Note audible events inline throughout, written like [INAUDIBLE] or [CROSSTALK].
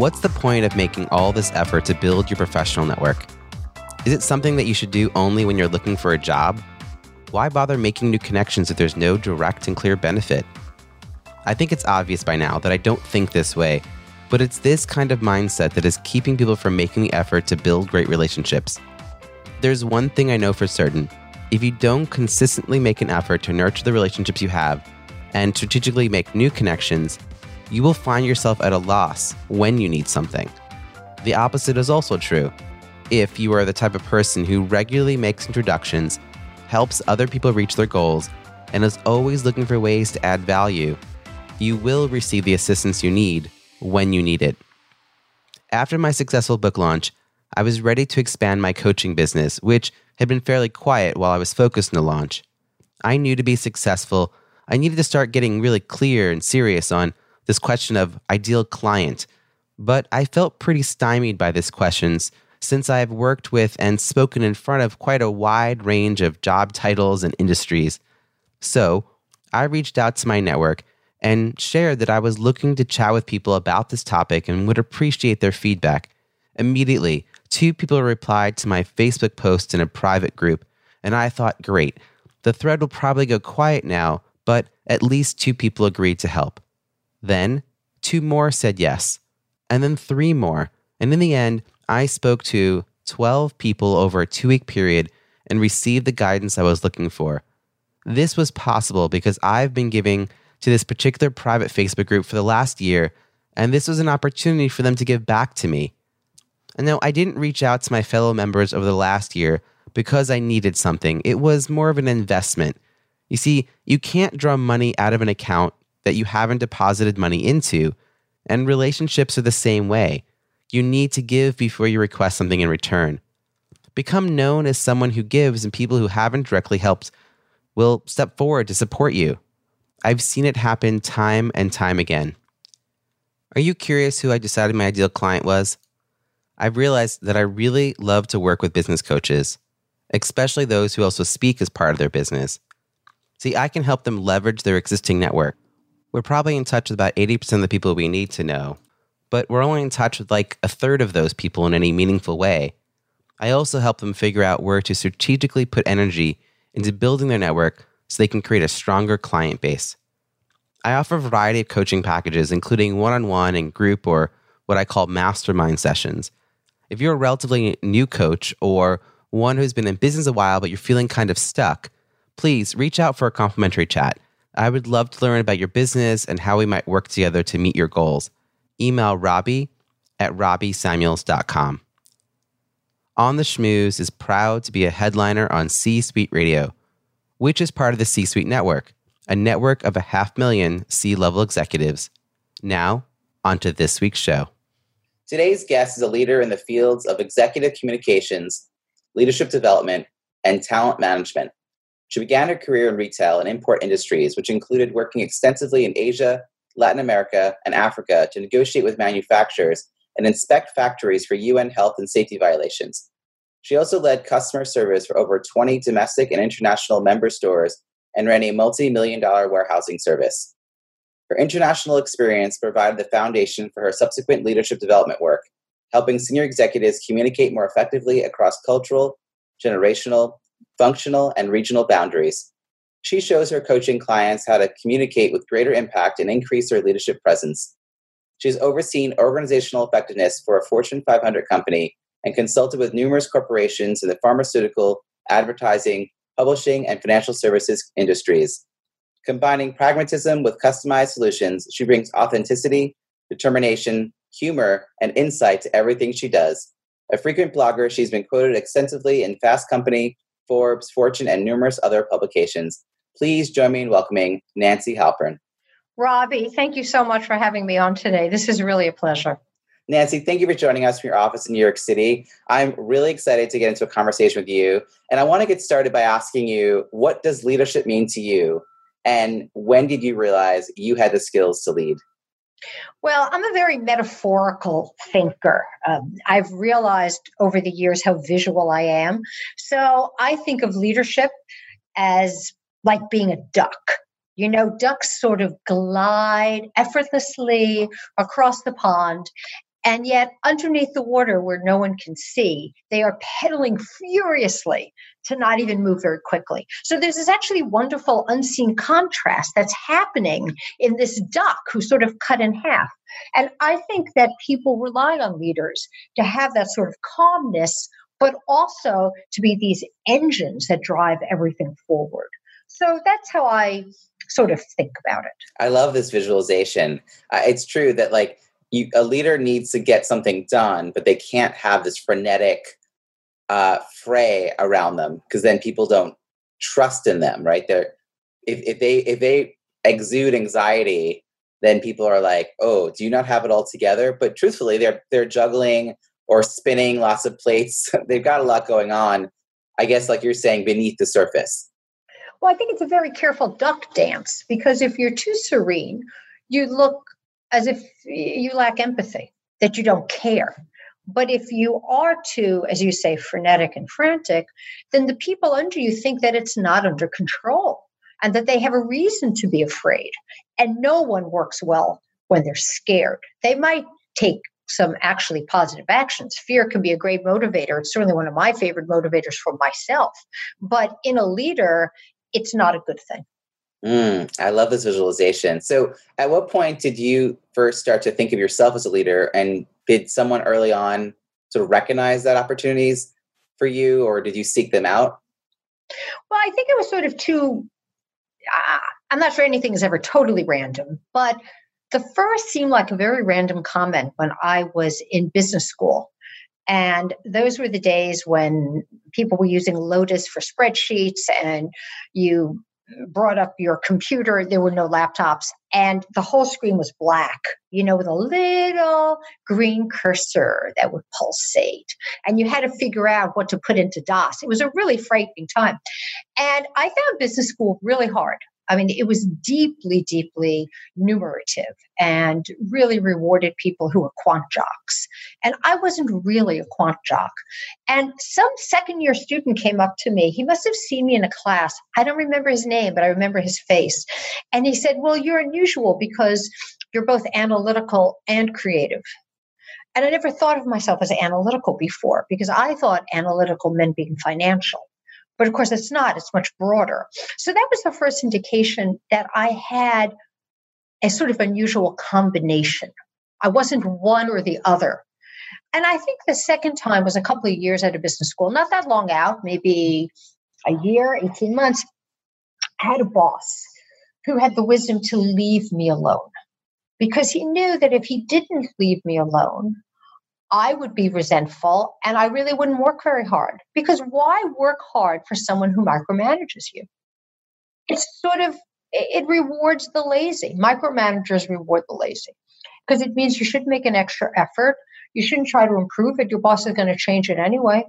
What's the point of making all this effort to build your professional network? Is it something that you should do only when you're looking for a job? Why bother making new connections if there's no direct and clear benefit? I think it's obvious by now that I don't think this way, but it's this kind of mindset that is keeping people from making the effort to build great relationships. There's one thing I know for certain if you don't consistently make an effort to nurture the relationships you have and strategically make new connections, you will find yourself at a loss when you need something. The opposite is also true. If you are the type of person who regularly makes introductions, helps other people reach their goals, and is always looking for ways to add value, you will receive the assistance you need when you need it. After my successful book launch, I was ready to expand my coaching business, which had been fairly quiet while I was focused on the launch. I knew to be successful, I needed to start getting really clear and serious on this question of ideal client, but I felt pretty stymied by these questions since I have worked with and spoken in front of quite a wide range of job titles and industries. So I reached out to my network and shared that I was looking to chat with people about this topic and would appreciate their feedback. Immediately, two people replied to my Facebook post in a private group, and I thought, great, the thread will probably go quiet now, but at least two people agreed to help. Then two more said yes, and then three more. And in the end, I spoke to 12 people over a two week period and received the guidance I was looking for. This was possible because I've been giving to this particular private Facebook group for the last year, and this was an opportunity for them to give back to me. And now I didn't reach out to my fellow members over the last year because I needed something. It was more of an investment. You see, you can't draw money out of an account that you haven't deposited money into. And relationships are the same way. You need to give before you request something in return. Become known as someone who gives, and people who haven't directly helped will step forward to support you. I've seen it happen time and time again. Are you curious who I decided my ideal client was? I've realized that I really love to work with business coaches, especially those who also speak as part of their business. See, I can help them leverage their existing network we're probably in touch with about 80% of the people we need to know, but we're only in touch with like a third of those people in any meaningful way. I also help them figure out where to strategically put energy into building their network so they can create a stronger client base. I offer a variety of coaching packages, including one on one and group or what I call mastermind sessions. If you're a relatively new coach or one who's been in business a while but you're feeling kind of stuck, please reach out for a complimentary chat. I would love to learn about your business and how we might work together to meet your goals. Email Robbie at robbiesamuels.com. On the Schmooze is proud to be a headliner on C Suite Radio, which is part of the C Suite Network, a network of a half million C level executives. Now, onto this week's show. Today's guest is a leader in the fields of executive communications, leadership development, and talent management. She began her career in retail and import industries, which included working extensively in Asia, Latin America, and Africa to negotiate with manufacturers and inspect factories for UN health and safety violations. She also led customer service for over 20 domestic and international member stores and ran a multi million dollar warehousing service. Her international experience provided the foundation for her subsequent leadership development work, helping senior executives communicate more effectively across cultural, generational, functional, and regional boundaries. She shows her coaching clients how to communicate with greater impact and increase their leadership presence. She's overseen organizational effectiveness for a Fortune 500 company and consulted with numerous corporations in the pharmaceutical, advertising, publishing, and financial services industries. Combining pragmatism with customized solutions, she brings authenticity, determination, humor, and insight to everything she does. A frequent blogger, she's been quoted extensively in Fast Company, Forbes, Fortune, and numerous other publications. Please join me in welcoming Nancy Halpern. Robbie, thank you so much for having me on today. This is really a pleasure. Nancy, thank you for joining us from your office in New York City. I'm really excited to get into a conversation with you. And I want to get started by asking you what does leadership mean to you? And when did you realize you had the skills to lead? Well, I'm a very metaphorical thinker. Um, I've realized over the years how visual I am. So I think of leadership as like being a duck. You know, ducks sort of glide effortlessly across the pond, and yet, underneath the water where no one can see, they are pedaling furiously to not even move very quickly. So there's this actually wonderful unseen contrast that's happening in this duck who's sort of cut in half. And I think that people rely on leaders to have that sort of calmness, but also to be these engines that drive everything forward. So that's how I sort of think about it. I love this visualization. It's true that, like, you, a leader needs to get something done, but they can't have this frenetic uh, fray around them because then people don't trust in them, right? They're if, if they if they exude anxiety, then people are like, "Oh, do you not have it all together?" But truthfully, they're they're juggling or spinning lots of plates. [LAUGHS] They've got a lot going on. I guess, like you're saying, beneath the surface. Well, I think it's a very careful duck dance because if you're too serene, you look as if you lack empathy, that you don't care. But if you are too, as you say, frenetic and frantic, then the people under you think that it's not under control and that they have a reason to be afraid. And no one works well when they're scared. They might take some actually positive actions. Fear can be a great motivator. It's certainly one of my favorite motivators for myself. But in a leader, it's not a good thing. Mm, I love this visualization. So, at what point did you first start to think of yourself as a leader? And did someone early on sort of recognize that opportunities for you, or did you seek them out? Well, I think it was sort of two. Uh, I'm not sure anything is ever totally random, but the first seemed like a very random comment when I was in business school. And those were the days when people were using Lotus for spreadsheets and you brought up your computer, there were no laptops, and the whole screen was black, you know, with a little green cursor that would pulsate. And you had to figure out what to put into DOS. It was a really frightening time. And I found business school really hard. I mean, it was deeply, deeply numerative and really rewarded people who were quant jocks. And I wasn't really a quant jock. And some second year student came up to me. He must have seen me in a class. I don't remember his name, but I remember his face. And he said, Well, you're unusual because you're both analytical and creative. And I never thought of myself as analytical before because I thought analytical meant being financial. But of course, it's not, it's much broader. So that was the first indication that I had a sort of unusual combination. I wasn't one or the other. And I think the second time was a couple of years at a business school, not that long out, maybe a year, 18 months. I had a boss who had the wisdom to leave me alone because he knew that if he didn't leave me alone, I would be resentful and I really wouldn't work very hard. Because why work hard for someone who micromanages you? It's sort of, it rewards the lazy. Micromanagers reward the lazy because it means you should make an extra effort. You shouldn't try to improve it. Your boss is going to change it anyway.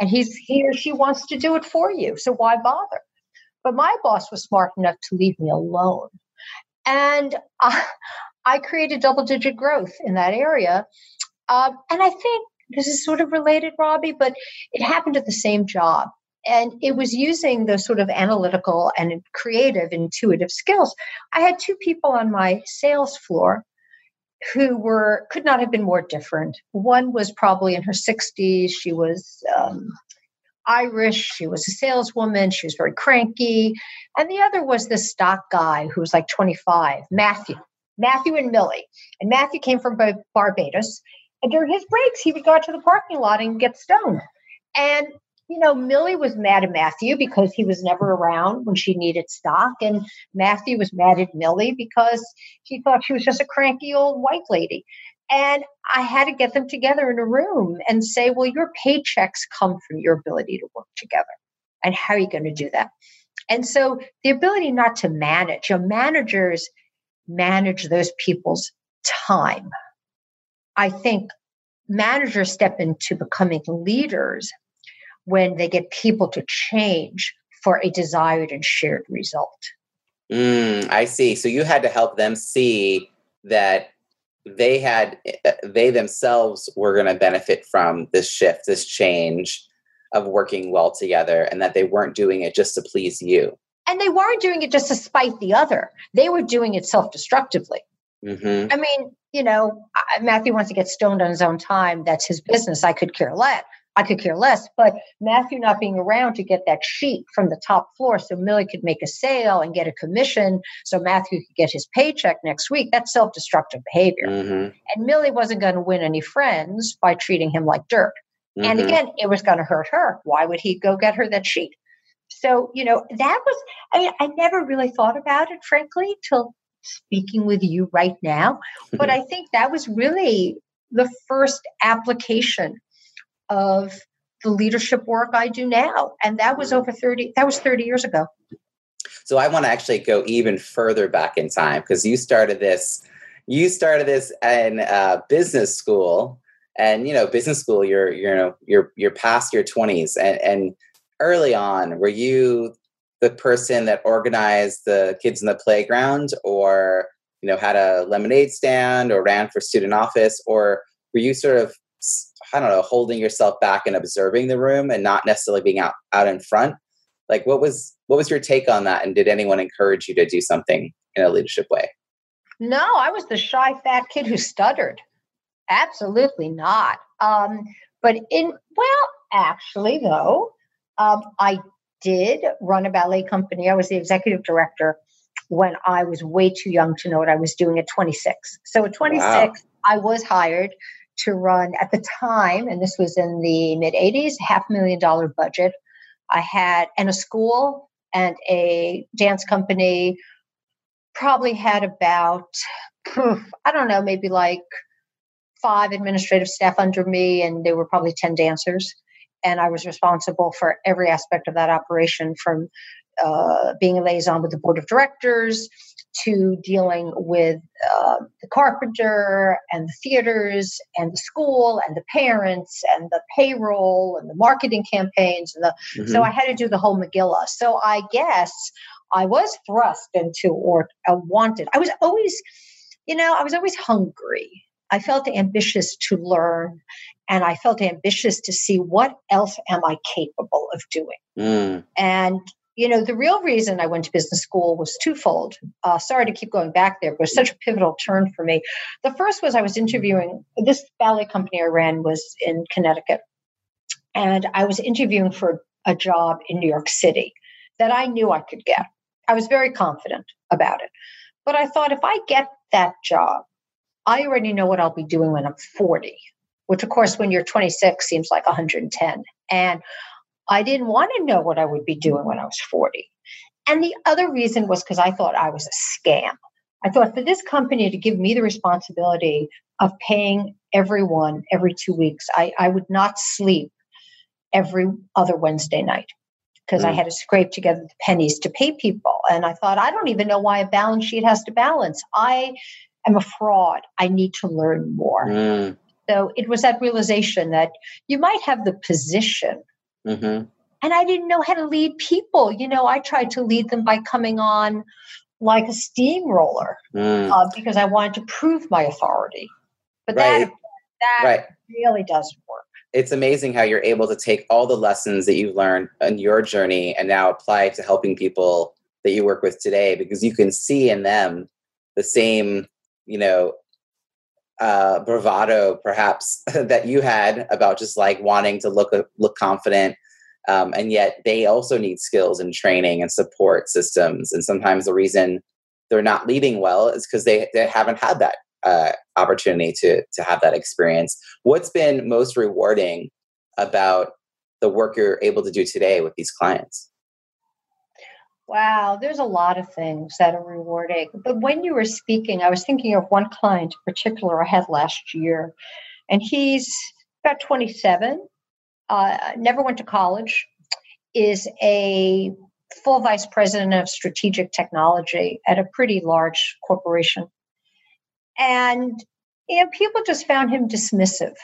And he's he or she wants to do it for you. So why bother? But my boss was smart enough to leave me alone. And I, [LAUGHS] I created double digit growth in that area um, and I think this is sort of related, Robbie, but it happened at the same job. And it was using those sort of analytical and creative, intuitive skills. I had two people on my sales floor who were could not have been more different. One was probably in her 60s. She was um, Irish. She was a saleswoman. She was very cranky. And the other was this stock guy who was like 25, Matthew. Matthew and Millie. And Matthew came from Barbados. And during his breaks, he would go out to the parking lot and get stoned. And, you know, Millie was mad at Matthew because he was never around when she needed stock. And Matthew was mad at Millie because he thought she was just a cranky old white lady. And I had to get them together in a room and say, well, your paychecks come from your ability to work together. And how are you going to do that? And so the ability not to manage, your managers manage those people's time I think managers step into becoming leaders when they get people to change for a desired and shared result. Mm, I see. So you had to help them see that they had they themselves were going to benefit from this shift, this change of working well together, and that they weren't doing it just to please you. And they weren't doing it just to spite the other. They were doing it self-destructively. Mm-hmm. I mean, you know, Matthew wants to get stoned on his own time. That's his business. I could care less. I could care less. But Matthew not being around to get that sheet from the top floor so Millie could make a sale and get a commission so Matthew could get his paycheck next week, that's self destructive behavior. Mm-hmm. And Millie wasn't going to win any friends by treating him like dirt. Mm-hmm. And again, it was going to hurt her. Why would he go get her that sheet? So, you know, that was, I mean, I never really thought about it, frankly, till speaking with you right now. But I [LAUGHS] think that was really the first application of the leadership work I do now. And that was over 30, that was 30 years ago. So I want to actually go even further back in time because you started this, you started this in uh, business school and, you know, business school, you're, you're, you know, you're, you're past your twenties and, and early on, were you the person that organized the kids in the playground or, you know, had a lemonade stand or ran for student office or were you sort of I don't know, holding yourself back and observing the room and not necessarily being out out in front. Like what was what was your take on that and did anyone encourage you to do something in a leadership way? No, I was the shy fat kid who stuttered. Absolutely not. Um, but in well, actually though, um, I did run a ballet company. I was the executive director when I was way too young to know what I was doing at 26. So at 26, wow. I was hired to run at the time, and this was in the mid 80s, half million dollar budget. I had, and a school and a dance company probably had about, I don't know, maybe like five administrative staff under me, and there were probably 10 dancers. And I was responsible for every aspect of that operation from uh, being a liaison with the board of directors to dealing with uh, the carpenter and the theaters and the school and the parents and the payroll and the marketing campaigns and the mm-hmm. so I had to do the whole Megillah. So I guess I was thrust into or uh, wanted. I was always, you know, I was always hungry. I felt ambitious to learn and I felt ambitious to see what else am I capable of doing. Mm. And you know, the real reason I went to business school was twofold. Uh, sorry to keep going back there, but it was such a pivotal turn for me. The first was I was interviewing, this ballet company I ran was in Connecticut. And I was interviewing for a job in New York City that I knew I could get. I was very confident about it. But I thought if I get that job, I already know what I'll be doing when I'm 40, which, of course, when you're 26 seems like 110. And I didn't want to know what I would be doing when I was 40. And the other reason was because I thought I was a scam. I thought for this company to give me the responsibility of paying everyone every two weeks, I, I would not sleep every other Wednesday night because mm. I had to scrape together the pennies to pay people. And I thought, I don't even know why a balance sheet has to balance. I am a fraud. I need to learn more. Mm. So it was that realization that you might have the position Mm-hmm. And I didn't know how to lead people. You know, I tried to lead them by coming on like a steamroller mm. uh, because I wanted to prove my authority. But right. that, that right. really doesn't work. It's amazing how you're able to take all the lessons that you've learned in your journey and now apply it to helping people that you work with today because you can see in them the same, you know, uh, bravado perhaps [LAUGHS] that you had about just like wanting to look look confident um, and yet they also need skills and training and support systems and sometimes the reason they're not leading well is because they, they haven't had that uh, opportunity to to have that experience. What's been most rewarding about the work you're able to do today with these clients Wow, there's a lot of things that are rewarding. But when you were speaking, I was thinking of one client in particular I had last year, and he's about 27, uh, never went to college, is a full vice president of strategic technology at a pretty large corporation. And you know, people just found him dismissive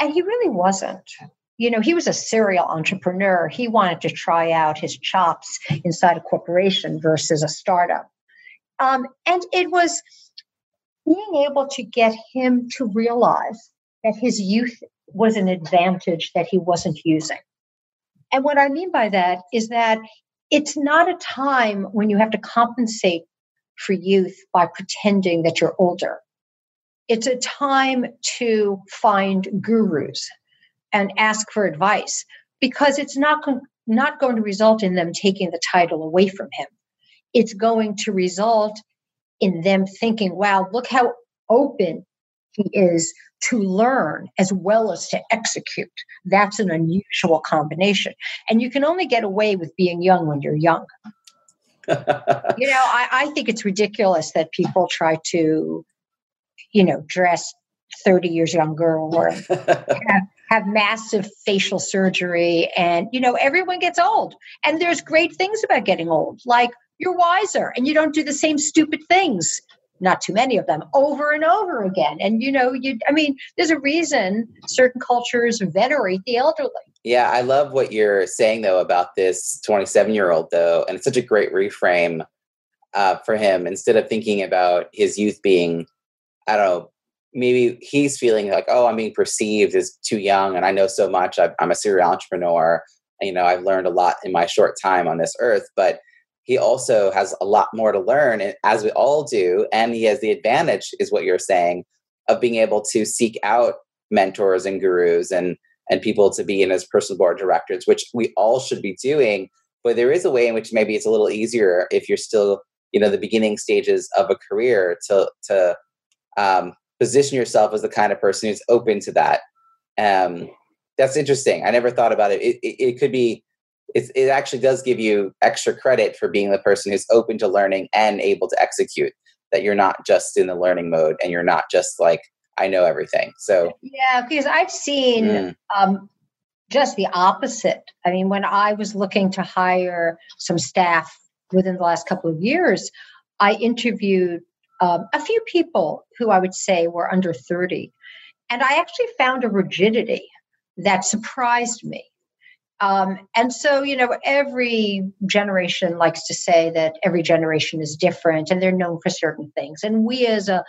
And he really wasn't. You know, he was a serial entrepreneur. He wanted to try out his chops inside a corporation versus a startup. Um, and it was being able to get him to realize that his youth was an advantage that he wasn't using. And what I mean by that is that it's not a time when you have to compensate for youth by pretending that you're older. It's a time to find gurus and ask for advice because it's not, not going to result in them taking the title away from him. It's going to result in them thinking, wow, look how open he is to learn as well as to execute. That's an unusual combination. And you can only get away with being young when you're young. [LAUGHS] you know, I, I think it's ridiculous that people try to, you know, dress 30 years younger or [LAUGHS] have, have massive facial surgery. And, you know, everyone gets old. And there's great things about getting old, like you're wiser and you don't do the same stupid things not too many of them over and over again and you know you i mean there's a reason certain cultures venerate the elderly yeah i love what you're saying though about this 27 year old though and it's such a great reframe uh, for him instead of thinking about his youth being i don't know maybe he's feeling like oh i'm being perceived as too young and i know so much i i'm a serial entrepreneur you know i've learned a lot in my short time on this earth but he also has a lot more to learn, as we all do. And he has the advantage, is what you're saying, of being able to seek out mentors and gurus and and people to be in his personal board directors, which we all should be doing. But there is a way in which maybe it's a little easier if you're still, you know, the beginning stages of a career to to um, position yourself as the kind of person who's open to that. Um, that's interesting. I never thought about it. It, it, it could be it, it actually does give you extra credit for being the person who's open to learning and able to execute that you're not just in the learning mode and you're not just like i know everything so yeah because i've seen mm. um, just the opposite i mean when i was looking to hire some staff within the last couple of years i interviewed um, a few people who i would say were under 30 and i actually found a rigidity that surprised me um, and so, you know, every generation likes to say that every generation is different and they're known for certain things. And we as a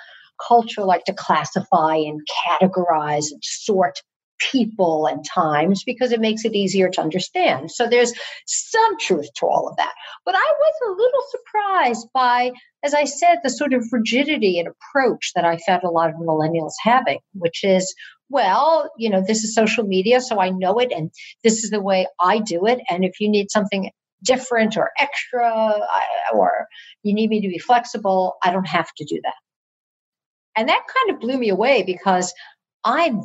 culture like to classify and categorize and sort people and times because it makes it easier to understand. So there's some truth to all of that. But I was a little surprised by, as I said, the sort of rigidity and approach that I found a lot of millennials having, which is, well, you know, this is social media, so I know it, and this is the way I do it. And if you need something different or extra, or you need me to be flexible, I don't have to do that. And that kind of blew me away because I'm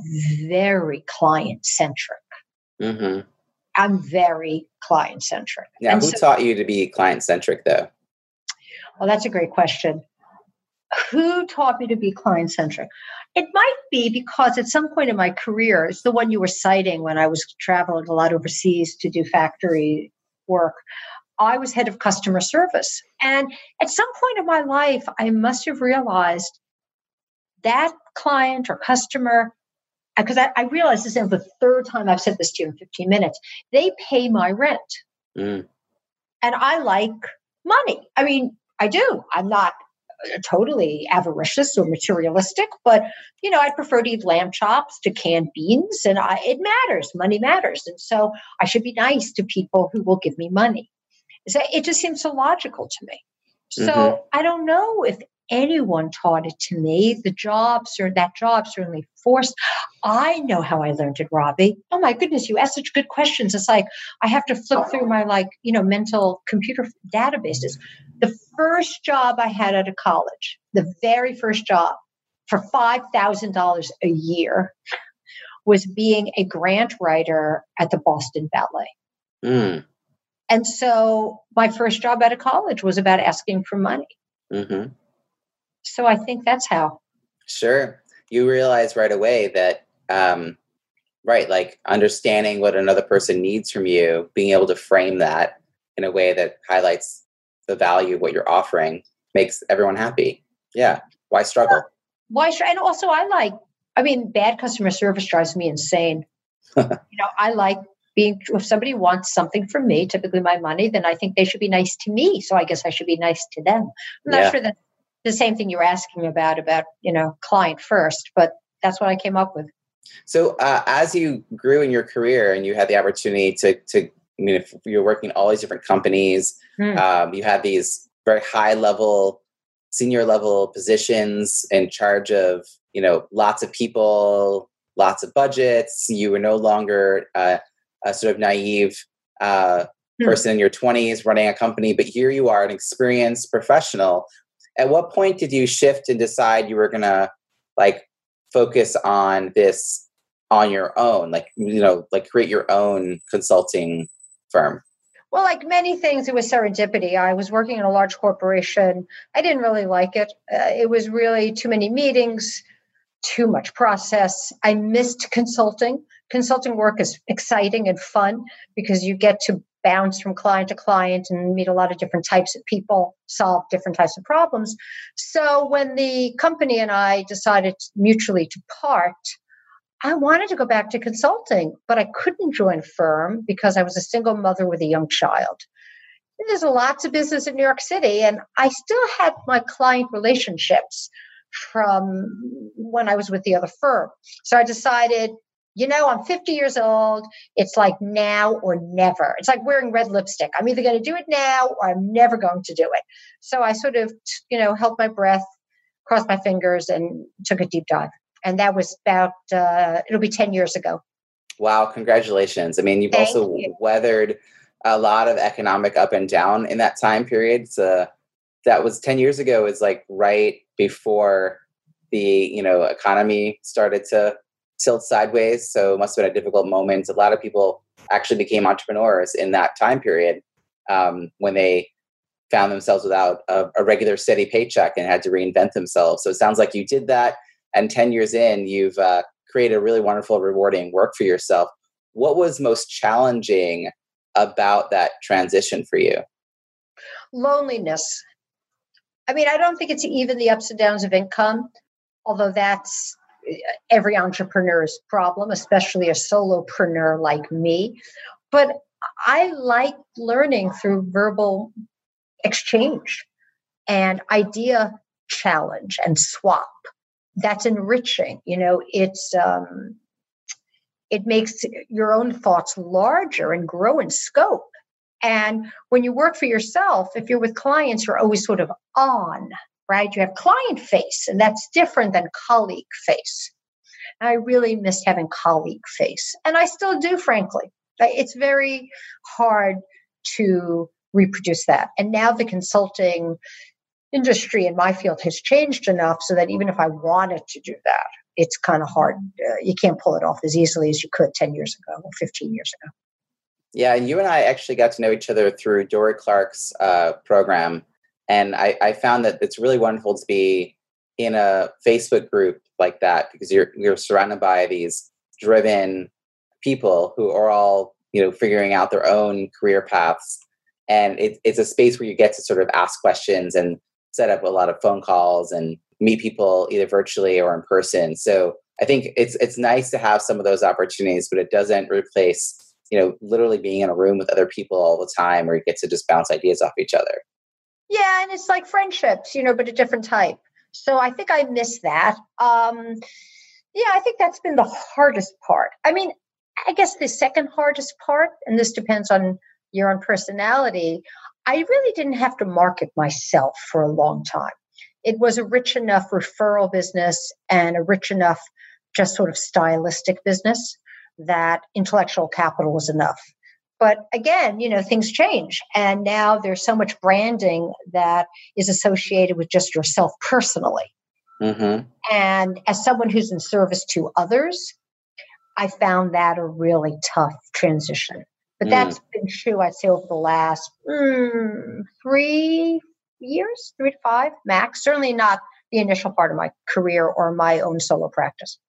very client centric. Mm-hmm. I'm very client centric. Yeah, and who so, taught you to be client centric, though? Well, that's a great question. Who taught me to be client centric? It might be because at some point in my career, it's the one you were citing when I was traveling a lot overseas to do factory work. I was head of customer service. And at some point in my life, I must have realized that client or customer, because I, I realize this is the third time I've said this to you in 15 minutes, they pay my rent. Mm. And I like money. I mean, I do. I'm not totally avaricious or materialistic, but you know, I prefer to eat lamb chops to canned beans, and I, it matters. Money matters, and so I should be nice to people who will give me money. So it just seems so logical to me. So mm-hmm. I don't know if anyone taught it to me. The job, sir, that job certainly forced. I know how I learned it, Robbie. Oh my goodness, you ask such good questions. It's like I have to flip through my like, you know, mental computer databases. The first job I had out of college, the very first job for $5,000 a year was being a grant writer at the Boston Ballet. Mm. And so my first job out of college was about asking for money. Mm-hmm. So I think that's how. Sure. You realize right away that, um, right, like understanding what another person needs from you, being able to frame that in a way that highlights the value of what you're offering makes everyone happy. Yeah. Why struggle? Why? And also, I like I mean, bad customer service drives me insane. [LAUGHS] you know, I like being if somebody wants something from me, typically my money, then I think they should be nice to me. So I guess I should be nice to them. I'm not Yeah. sure that the same thing you were asking about about you know client first, but that's what I came up with. So uh, as you grew in your career and you had the opportunity to to I mean if you're working in all these different companies, Hmm. um, you had these very high level, senior level positions in charge of you know lots of people, lots of budgets. You were no longer uh, a sort of naive uh, Hmm. person in your 20s running a company, but here you are, an experienced professional. At what point did you shift and decide you were gonna like focus on this on your own, like you know, like create your own consulting firm? Well, like many things, it was serendipity. I was working in a large corporation. I didn't really like it. Uh, it was really too many meetings, too much process. I missed consulting. Consulting work is exciting and fun because you get to bounce from client to client and meet a lot of different types of people, solve different types of problems. So when the company and I decided mutually to part, I wanted to go back to consulting, but I couldn't join a firm because I was a single mother with a young child. There's lots of business in New York City, and I still had my client relationships from when I was with the other firm. So I decided, you know, I'm 50 years old. It's like now or never. It's like wearing red lipstick. I'm either going to do it now or I'm never going to do it. So I sort of, you know, held my breath, crossed my fingers, and took a deep dive and that was about uh, it'll be 10 years ago Wow, congratulations. I mean, you've Thank also you. weathered a lot of economic up and down in that time period. So that was 10 years ago is like right before the, you know, economy started to tilt sideways. So must have been a difficult moment. A lot of people actually became entrepreneurs in that time period um, when they found themselves without a, a regular steady paycheck and had to reinvent themselves. So it sounds like you did that. And 10 years in, you've uh, created a really wonderful, rewarding work for yourself. What was most challenging about that transition for you? loneliness i mean i don't think it's even the ups and downs of income although that's every entrepreneur's problem especially a solopreneur like me. But i like learning through verbal exchange and idea challenge and swap. That's enriching you know it's um it makes your own thoughts larger and grow in scope. And when you work for yourself if you're with clients you're always sort of on right you have client face and that's different than colleague face i really missed having colleague face and i still do frankly it's very hard to reproduce that and now the consulting industry in my field has changed enough so that even if I wanted to do that, it's kind of hard. Uh, you can't pull it off as easily as you could 10 years ago or 15 years ago. Yeah, and you and I actually got to know each other through Dorie Clark's uh, program. And I, I found that it's really wonderful to be in a Facebook group like that because you're you're surrounded by these driven people who are all you know figuring out their own career paths. And it, it's a space where you get to sort of ask questions and set up a lot of phone calls and meet people either virtually or in person. So i think it's it's nice to have some of those opportunities but it doesn't replace you know literally being in a room with other people all the time where you get to just bounce ideas off each other Yeah, and it's like friendships, you know, but a different type. So I think I miss that. Um, yeah, I think that's been the hardest part. I mean, I guess the second hardest part, and this depends on your own personality, I really didn't have to market myself for a long time. It was a rich enough referral business and a rich enough just sort of stylistic business that intellectual capital was enough. But again, you know, things change. And now there's so much branding that is associated with just yourself personally. hmm And as someone who's in service to others, I found that a really tough transition. But Mm. that's been true, I'd say, over the last mm, three years, three to five max. Certainly not the initial part of my career or my own solo practice.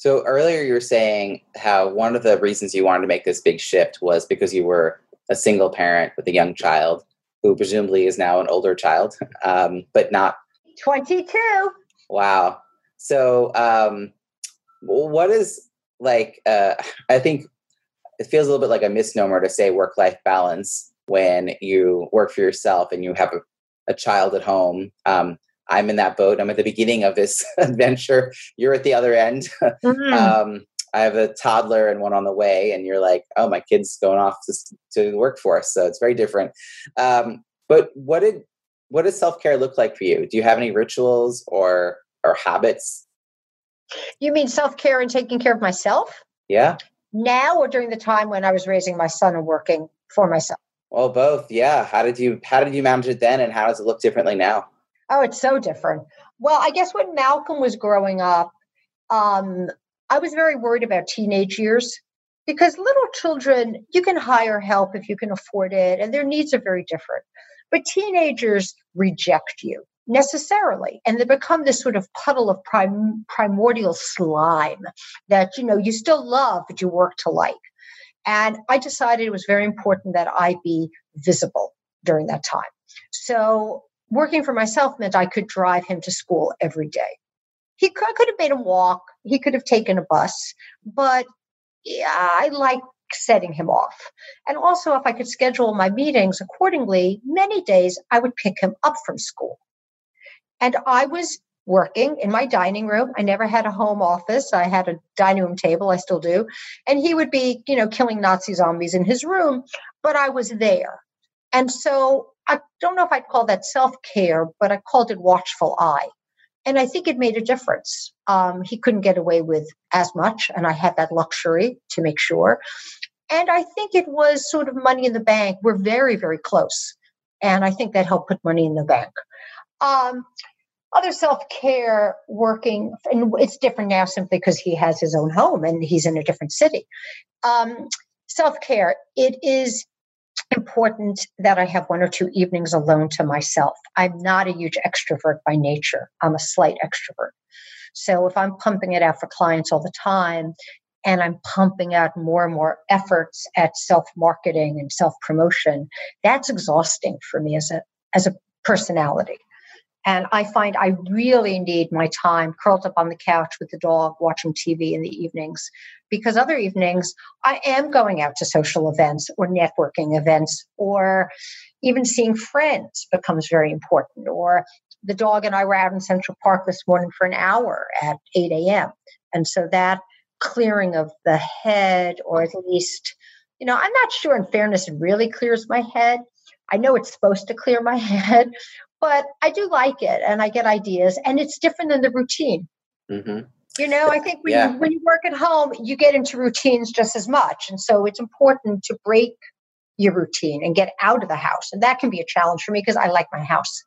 So earlier you were saying how one of the reasons you wanted to make this big shift was because you were a single parent with a young child who presumably is now an older child, [LAUGHS] um, but not 22. wow. So um, what is like? Uh, I think it feels a little bit like a misnomer to say work-life balance when you work for yourself and you have a, a child at home. Um, I'm in that boat. I'm at the beginning of this [LAUGHS] adventure. You're at the other end. Mm-hmm. [LAUGHS] um, I have a toddler and one on the way, and you're like, oh, my kid's going off to, to the workforce. So it's very different. Um, but what did what does self care look like for you? Do you have any rituals or or habits? You mean self care and taking care of myself? Yeah. Now or during the time when I was raising my son and working for myself? Well, both. Yeah. How did you how did you manage it then, and how does it look differently now? Oh, it's so different. Well, I guess when Malcolm was growing up, um, I was very worried about teenage years because little children, you can hire help if you can afford it, and their needs are very different. But teenagers reject you necessarily and they become this sort of puddle of prim- primordial slime that you know you still love but you work to like and i decided it was very important that i be visible during that time so working for myself meant I could drive him to school every day. He could, could have made him walk, he could have taken a bus, but yeah, I like setting him off. And also, if I could schedule my meetings accordingly, many days I would pick him up from school. And I was working in my dining room. I never had a home office. I had a dining room table, I still do. And he would be, you know, killing Nazi zombies in his room, but I was there. And so I don't know if I'd call that self care, but I called it watchful eye. And I think it made a difference. Um, he couldn't get away with as much, and I had that luxury to make sure. And I think it was sort of money in the bank. We're very, very close. And I think that helped put money in the bank. Um, other self care working, and it's different now simply because he has his own home and he's in a different city. Um, self care, it is important that I have one or two evenings alone to myself. I'm not a huge extrovert by nature, I'm a slight extrovert. So if I'm pumping it out for clients all the time and I'm pumping out more and more efforts at self marketing and self promotion, that's exhausting for me as a as a personality. And I find I really need my time curled up on the couch with the dog watching TV in the evenings because other evenings I am going out to social events or networking events or even seeing friends becomes very important. Or the dog and I were out in Central Park this morning for an hour at 8 a.m. And so that clearing of the head, or at least, you know, I'm not sure in fairness it really clears my head. I know it's supposed to clear my [LAUGHS] head, but I do like it and I get ideas and it's different than the routine. Mm-hmm. You know, I think when, yeah. you, when you work at home, you get into routines just as much. And so it's important to break your routine and get out of the house. And that can be a challenge for me because I like my house.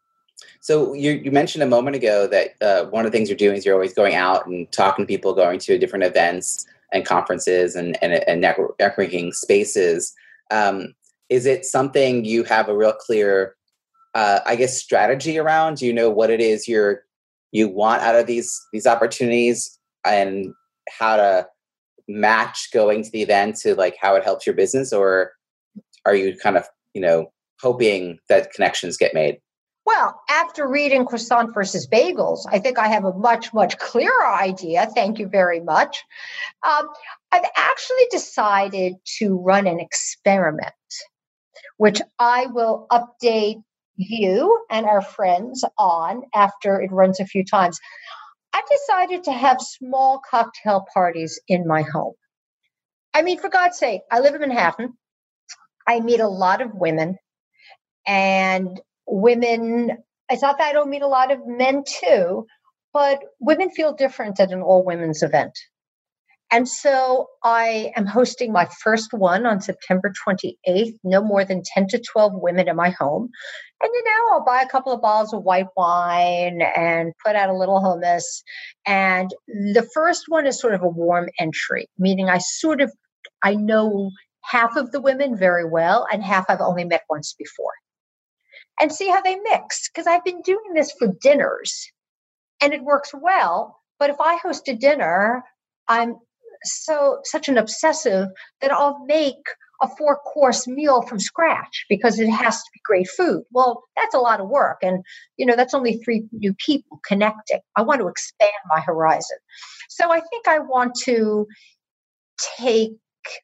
So you, you mentioned a moment ago that uh, one of the things you're doing is you're always going out and talking to people, going to different events and conferences and, and, and networking spaces. Um, is it something you have a real clear uh, I guess strategy around? Do you know what it is you're you want out of these these opportunities and how to match going to the event to like how it helps your business, or are you kind of you know hoping that connections get made? Well, after reading Croissant versus Bagels, I think I have a much, much clearer idea. Thank you very much. Um, I've actually decided to run an experiment, which I will update you and our friends on after it runs a few times. I decided to have small cocktail parties in my home. I mean, for God's sake, I live in Manhattan. I meet a lot of women, and women, it's not that I don't meet a lot of men too, but women feel different at an all women's event. And so I am hosting my first one on September 28th, no more than 10 to 12 women in my home. And you know, I'll buy a couple of bottles of white wine and put out a little hummus. And the first one is sort of a warm entry, meaning I sort of I know half of the women very well and half I've only met once before. And see how they mix because I've been doing this for dinners and it works well. But if I host a dinner, I'm so such an obsessive that I'll make a four course meal from scratch because it has to be great food. Well, that's a lot of work. And, you know, that's only three new people connecting. I want to expand my horizon. So I think I want to take,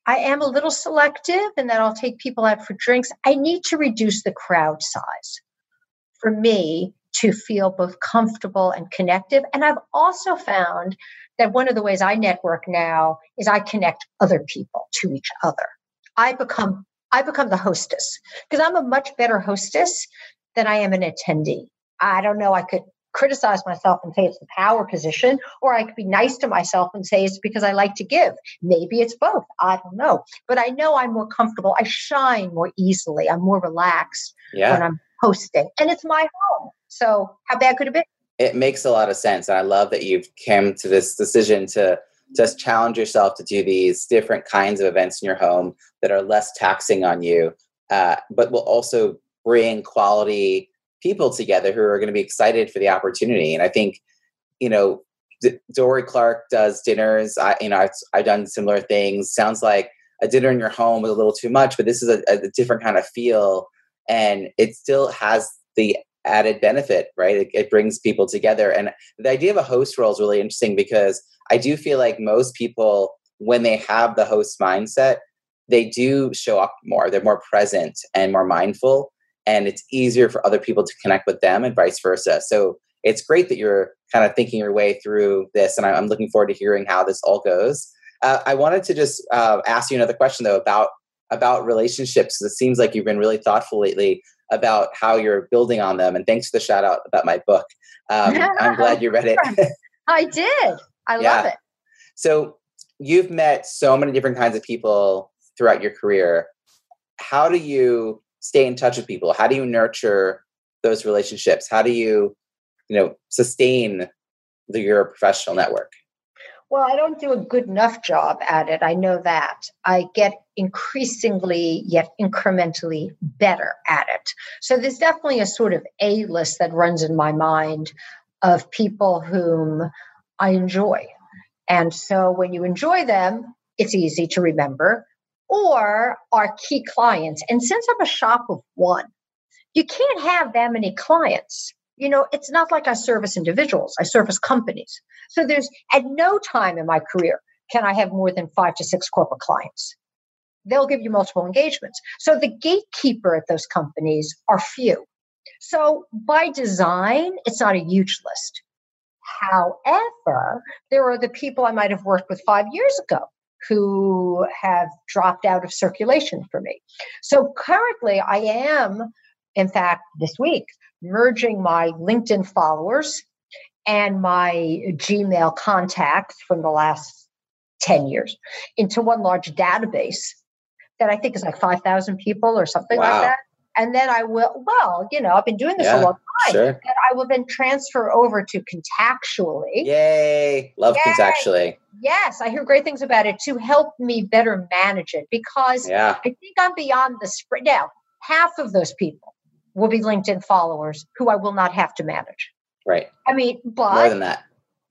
I am a little selective and then I'll take people out for drinks. I need to reduce the crowd size for me to feel both comfortable and connective. And I've also found that one of the ways I network now is I connect other people to each other. I become I become the hostess because I'm a much better hostess than I am an attendee. I don't know. I could criticize myself and say it's the power position, or I could be nice to myself and say it's because I like to give. Maybe it's both. I don't know. But I know I'm more comfortable. I shine more easily. I'm more relaxed yeah. when I'm hosting. And it's my home. So how bad could it be? It makes a lot of sense. And I love that you've come to this decision to just challenge yourself to do these different kinds of events in your home that are less taxing on you, uh, but will also bring quality people together who are going to be excited for the opportunity. And I think, you know, D- Dorie Clark does dinners. I, you know, I've, I've, done similar things. Sounds like a dinner in your home is a little too much, but this is a, a different kind of feel, and it still has the added benefit, right? It, it, brings people together. And the idea of a host role is really interesting because I do feel like most people, when they have the host mindset, they do show up more. They're more present and more mindful. And it's easier for other people to connect with them and vice versa. So it's great that you're kind of thinking your way through this. And I'm looking forward to hearing how this all goes. Uh, I wanted to just uh, ask you another question, though, about about relationships. It seems like you've been really thoughtful lately about how you're building on them. And thanks for the shout out about my book. Um, [LAUGHS] I'm glad you read it. I did. I yeah. love it. So you've met so many different kinds of people throughout your career. How do you stay in touch with people? How do you nurture those relationships? How do you, you know, sustain the, your professional network? Well, I don't do a good enough job at it. I know that. I get increasingly yet incrementally better at it. So there's definitely a sort of A list that runs in my mind of people whom I enjoy. And so when you enjoy them, it's easy to remember, or our key clients. And since I'm a shop of one, you can't have that many clients you know, it's not like I service individuals, I service companies. So there's at no time in my career can I have more than five to six corporate clients. They'll give you multiple engagements. So the gatekeeper at those companies are few. So by design, it's not a huge list. However, there are the people I might have worked with five years ago who have dropped out of circulation for me. So currently, I am, in fact, this week, merging my LinkedIn followers and my Gmail contacts from the last 10 years into one large database that I think is like 5,000 people or something wow. like that. And then I will, well, you know, I've been doing this yeah, a long time. Sure. And I will then transfer over to Contactually. Yay. Love Yay. Contactually. Yes, I hear great things about it to help me better manage it because yeah. I think I'm beyond the spread. Now, half of those people will be LinkedIn followers who I will not have to manage. Right. I mean, but more than that.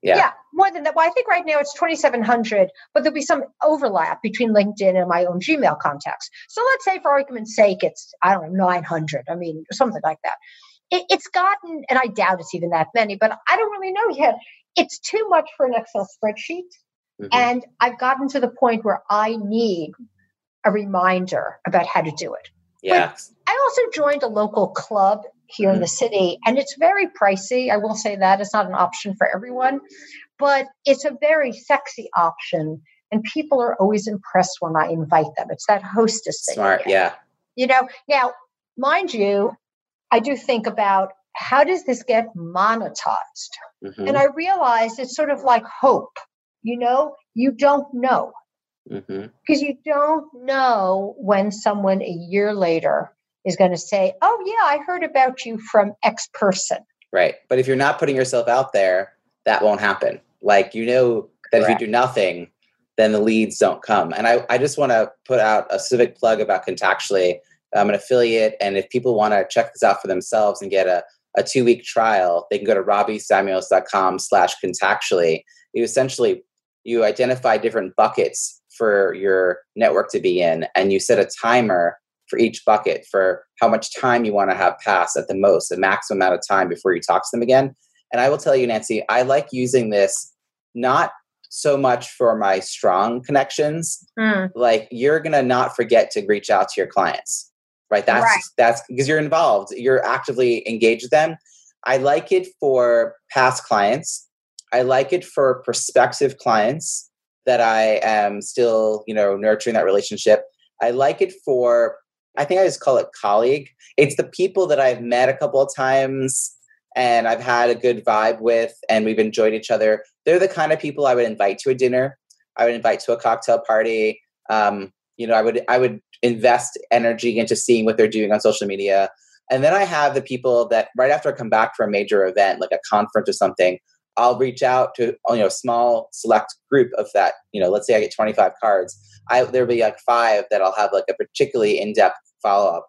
Yeah. Yeah, more than that. Well, I think right now it's 2,700, but there'll be some overlap between LinkedIn and my own Gmail contacts. So let's say, for argument's sake, it's, I don't know, 900. I mean, something like that. It, it's gotten, and I doubt it's even that many, but I don't really know yet. It's too much for an Excel spreadsheet. Mm-hmm. And I've gotten to the point where I need a reminder about how to do it. Yeah. But I also joined a local club here mm-hmm. in the city, and it's very pricey. I will say that it's not an option for everyone, but it's a very sexy option. And people are always impressed when I invite them. It's that hostess thing. Smart, again. yeah. You know, now, mind you, I do think about how does this get monetized? Mm-hmm. And I realized it's sort of like hope. You know, you don't know. Mm-hmm. Because mm-hmm. you don't know when someone a year later is going to say, Oh, yeah, I heard about you from X person. Right. But if you're not putting yourself out there, that won't happen. Like, you know, that Correct. if you do nothing, then the leads don't come. And I, I just want to put out a civic plug about Contactually. I'm an affiliate. And if people want to check this out for themselves and get a, a two week trial, they can go to robbiesamuels.com slash contactually. You essentially, you identify different buckets for your network to be in and you set a timer for each bucket for how much time you want to have pass at the most, the maximum amount of time before you talk to them again. And I will tell you, Nancy, I like using this not so much for my strong connections. Mm. Like you're gonna not forget to reach out to your clients, right? That's right. that's because you're involved. You're actively engaged with them. I like it for past clients. I like it for prospective clients that I am still, you know, nurturing that relationship. I like it for I think I just call it colleague. It's the people that I've met a couple of times and I've had a good vibe with and we've enjoyed each other. They're the kind of people I would invite to a dinner. I would invite to a cocktail party. Um, you know, I would I would invest energy into seeing what they're doing on social media. And then I have the people that right after I come back from a major event, like a conference or something, I'll reach out to you know a small select group of that. You know, let's say I get 25 cards. I there'll be like five that I'll have like a particularly in-depth follow up.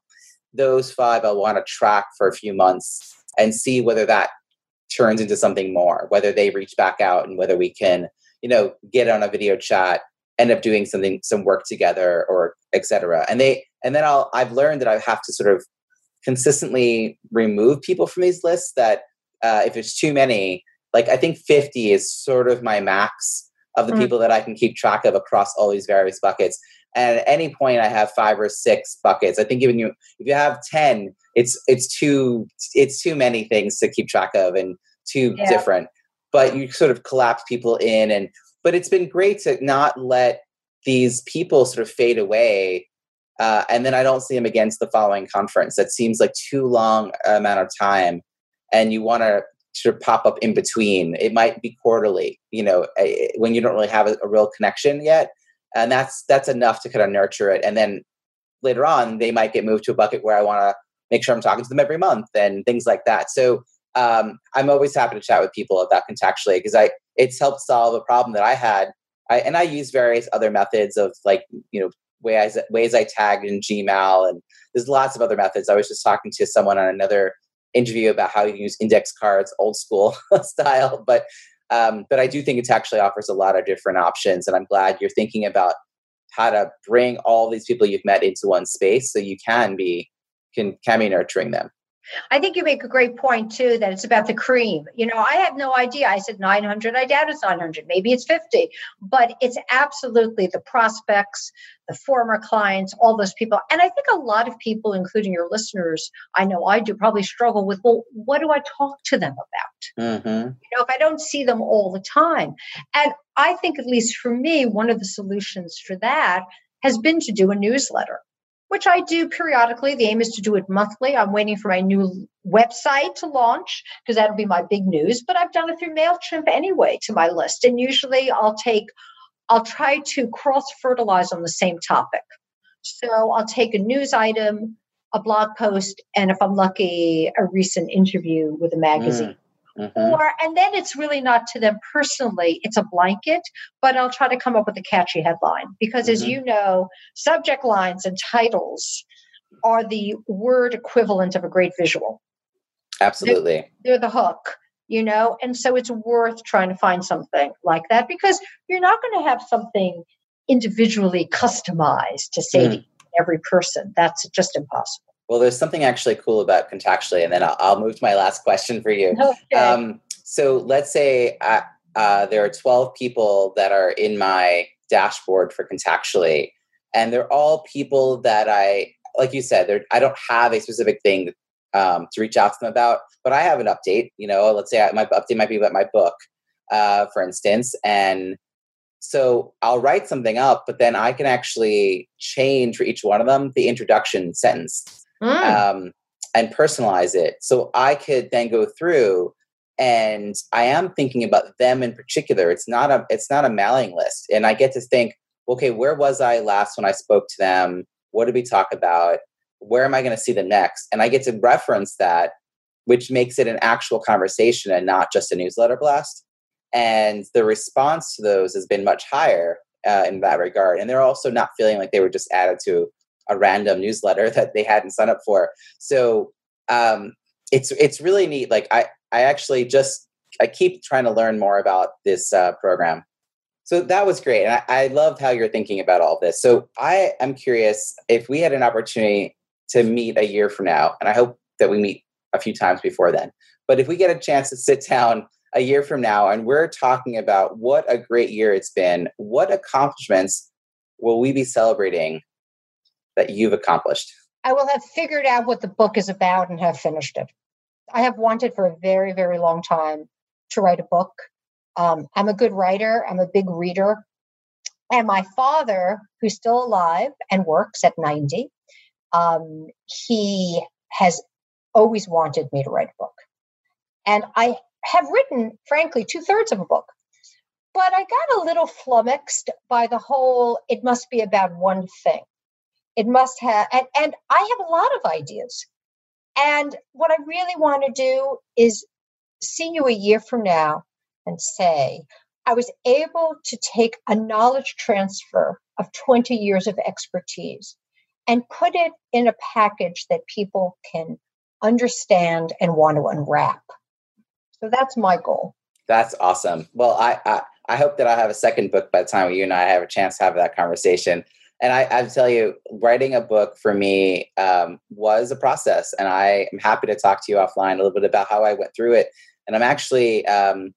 Those five I'll want to track for a few months and see whether that turns into something more, whether they reach back out and whether we can, you know, get on a video chat, end up doing something, some work together or etc. And they, and then I'll, I've learned that I have to sort of consistently remove people from these lists that uh, if it's too many, like I think 50 is sort of my max of the mm. people that I can keep track of across all these various buckets. And at any point, I have five or six buckets. I think even you, if you have ten, it's it's too it's too many things to keep track of and too yeah. different. But you sort of collapse people in, and but it's been great to not let these people sort of fade away. Uh, and then I don't see them against the following conference. That seems like too long amount of time, and you want to sort of pop up in between. It might be quarterly, you know, when you don't really have a, a real connection yet and that's that's enough to kind of nurture it and then later on they might get moved to a bucket where i want to make sure i'm talking to them every month and things like that. So um, i'm always happy to chat with people about contactually because i it's helped solve a problem that i had. I, and i use various other methods of like you know ways ways i tag in gmail and there's lots of other methods. I was just talking to someone on another interview about how you use index cards old school [LAUGHS] style but um, but I do think it actually offers a lot of different options. And I'm glad you're thinking about how to bring all these people you've met into one space so you can be can can be nurturing them. I think you make a great point too that it's about the cream. You know, I have no idea. I said 900. I doubt it's 900. Maybe it's 50. But it's absolutely the prospects, the former clients, all those people. And I think a lot of people, including your listeners, I know I do, probably struggle with, well, what do I talk to them about? Mm-hmm. You know, if I don't see them all the time. And I think, at least for me, one of the solutions for that has been to do a newsletter which I do periodically. The aim is to do it monthly. I'm waiting for my new website to launch because that'll be my big news. But I've done it through MailChimp anyway to my list. And usually I'll take, I'll try to cross fertilize on the same topic. So I'll take a news item, a blog post, and if I'm lucky, a recent interview with a magazine. Mm. Mm-hmm. Or, and then it's really not to them personally, it's a blanket, but I'll try to come up with a catchy headline because, mm-hmm. as you know, subject lines and titles are the word equivalent of a great visual. Absolutely. They're, they're the hook, you know, and so it's worth trying to find something like that because you're not going to have something individually customized to say mm. to every person. That's just impossible. Well, there's something actually cool about contactually, and then I'll, I'll move to my last question for you. [LAUGHS] Okay. Um, so let's say uh, uh, there are 12 people that are in my dashboard for contactually, and they're all people that I, like you said, I don't have a specific thing um, to reach out to them about, but I have an update. You know, let's say I, my update might be about my book, uh, for instance, and so I'll write something up, but then I can actually change for each one of them the introduction sentence mm. um, and personalize it. So I could then go through and I am thinking about them in particular. It's not a it's not a mailing list, and I get to think, okay, where was I last when I spoke to them? What did we talk about? Where am I going to see them next? And I get to reference that, which makes it an actual conversation and not just a newsletter blast. And the response to those has been much higher uh, in that regard. And they're also not feeling like they were just added to a random newsletter [LAUGHS] that they hadn't signed up for. So um, it's it's really neat. Like I I actually just I keep trying to learn more about this uh, program. So that was great. And I, I loved how you're thinking about all this. So I am curious if we had an opportunity to meet a year from now, and I hope that we meet a few times before then, but if we get a chance to sit down a year from now and we're talking about what a great year it's been, what accomplishments will we be celebrating that you've accomplished? I will have figured out what the book is about and have finished it. I have wanted for a very, very long time to write a book. Um, I'm a good writer, I'm a big reader. And my father, who's still alive and works at 90, um, he has always wanted me to write a book. And I have written, frankly, two thirds of a book. But I got a little flummoxed by the whole, it must be about one thing. It must have, and, and I have a lot of ideas. And what I really want to do is see you a year from now and say, I was able to take a knowledge transfer of 20 years of expertise and put it in a package that people can understand and want to unwrap. So that's my goal. That's awesome. Well, I, I, I hope that I have a second book by the time you and I have a chance to have that conversation. And I, I tell you, writing a book for me um, was a process, and I am happy to talk to you offline a little bit about how I went through it. And I'm actually um,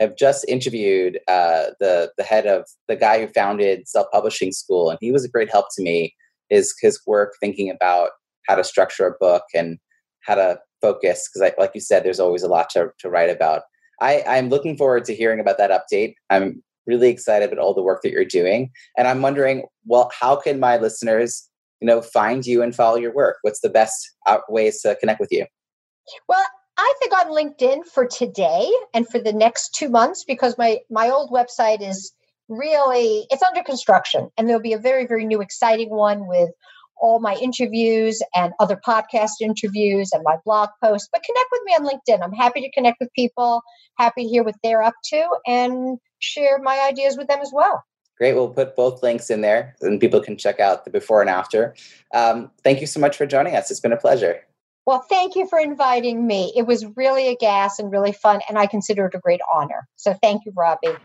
have just interviewed uh, the the head of the guy who founded Self Publishing School, and he was a great help to me. His his work thinking about how to structure a book and how to focus because, like you said, there's always a lot to to write about. I, I'm looking forward to hearing about that update. I'm really excited about all the work that you're doing, and I'm wondering, well, how can my listeners, you know, find you and follow your work? What's the best uh, ways to connect with you? Well, I think on LinkedIn for today and for the next two months because my my old website is really it's under construction and there'll be a very very new exciting one with all my interviews and other podcast interviews and my blog posts but connect with me on linkedin i'm happy to connect with people happy to hear what they're up to and share my ideas with them as well great we'll put both links in there and people can check out the before and after um, thank you so much for joining us it's been a pleasure well, thank you for inviting me. It was really a gas and really fun, and I consider it a great honor. So thank you, Robbie.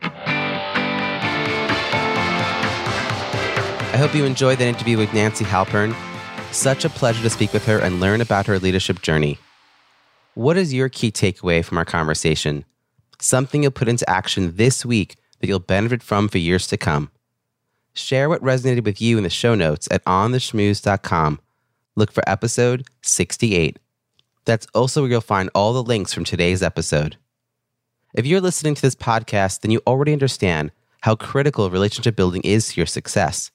I hope you enjoyed that interview with Nancy Halpern. Such a pleasure to speak with her and learn about her leadership journey. What is your key takeaway from our conversation? Something you'll put into action this week that you'll benefit from for years to come. Share what resonated with you in the show notes at ontheschmooze.com look for episode 68. That's also where you'll find all the links from today's episode. If you're listening to this podcast, then you already understand how critical relationship building is to your success.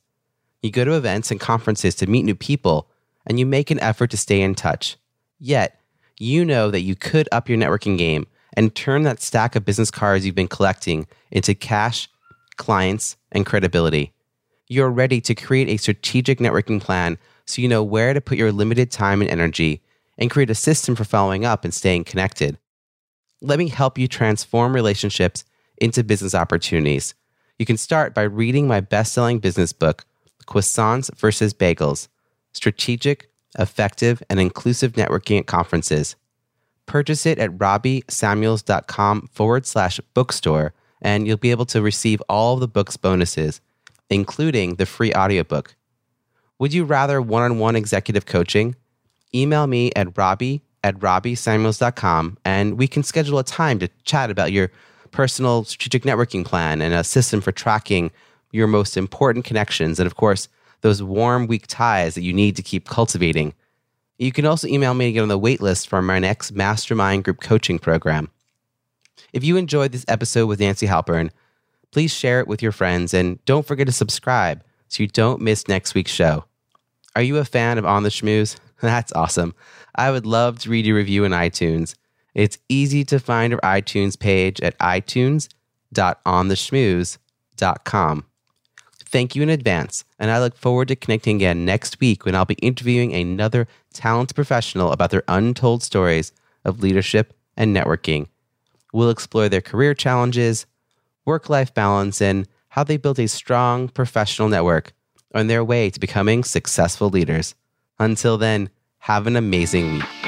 You go to events and conferences to meet new people, and you make an effort to stay in touch. Yet, you know that you could up your networking game and turn that stack of business cards you've been collecting into cash, clients, and credibility. You're ready to create a strategic networking plan so you know where to put your limited time and energy and create a system for following up and staying connected. Let me help you transform relationships into business opportunities. You can start by reading my best selling business book, Croissants versus Bagels Strategic, Effective, and Inclusive Networking at Conferences. Purchase it at robbiesamuels.com forward slash bookstore, and you'll be able to receive all of the book's bonuses, including the free audiobook. Would you rather one on one executive coaching? Email me at robbie at robbiesamuels.com and we can schedule a time to chat about your personal strategic networking plan and a system for tracking your most important connections and, of course, those warm, weak ties that you need to keep cultivating. You can also email me to get on the waitlist for my next mastermind group coaching program. If you enjoyed this episode with Nancy Halpern, please share it with your friends and don't forget to subscribe so you don't miss next week's show. Are you a fan of On the Schmooze? [LAUGHS] That's awesome. I would love to read your review in iTunes. It's easy to find our iTunes page at itunes.ontheschmooze.com. Thank you in advance, and I look forward to connecting again next week when I'll be interviewing another talented professional about their untold stories of leadership and networking. We'll explore their career challenges, work life balance, and how they built a strong professional network on their way to becoming successful leaders. Until then, have an amazing week.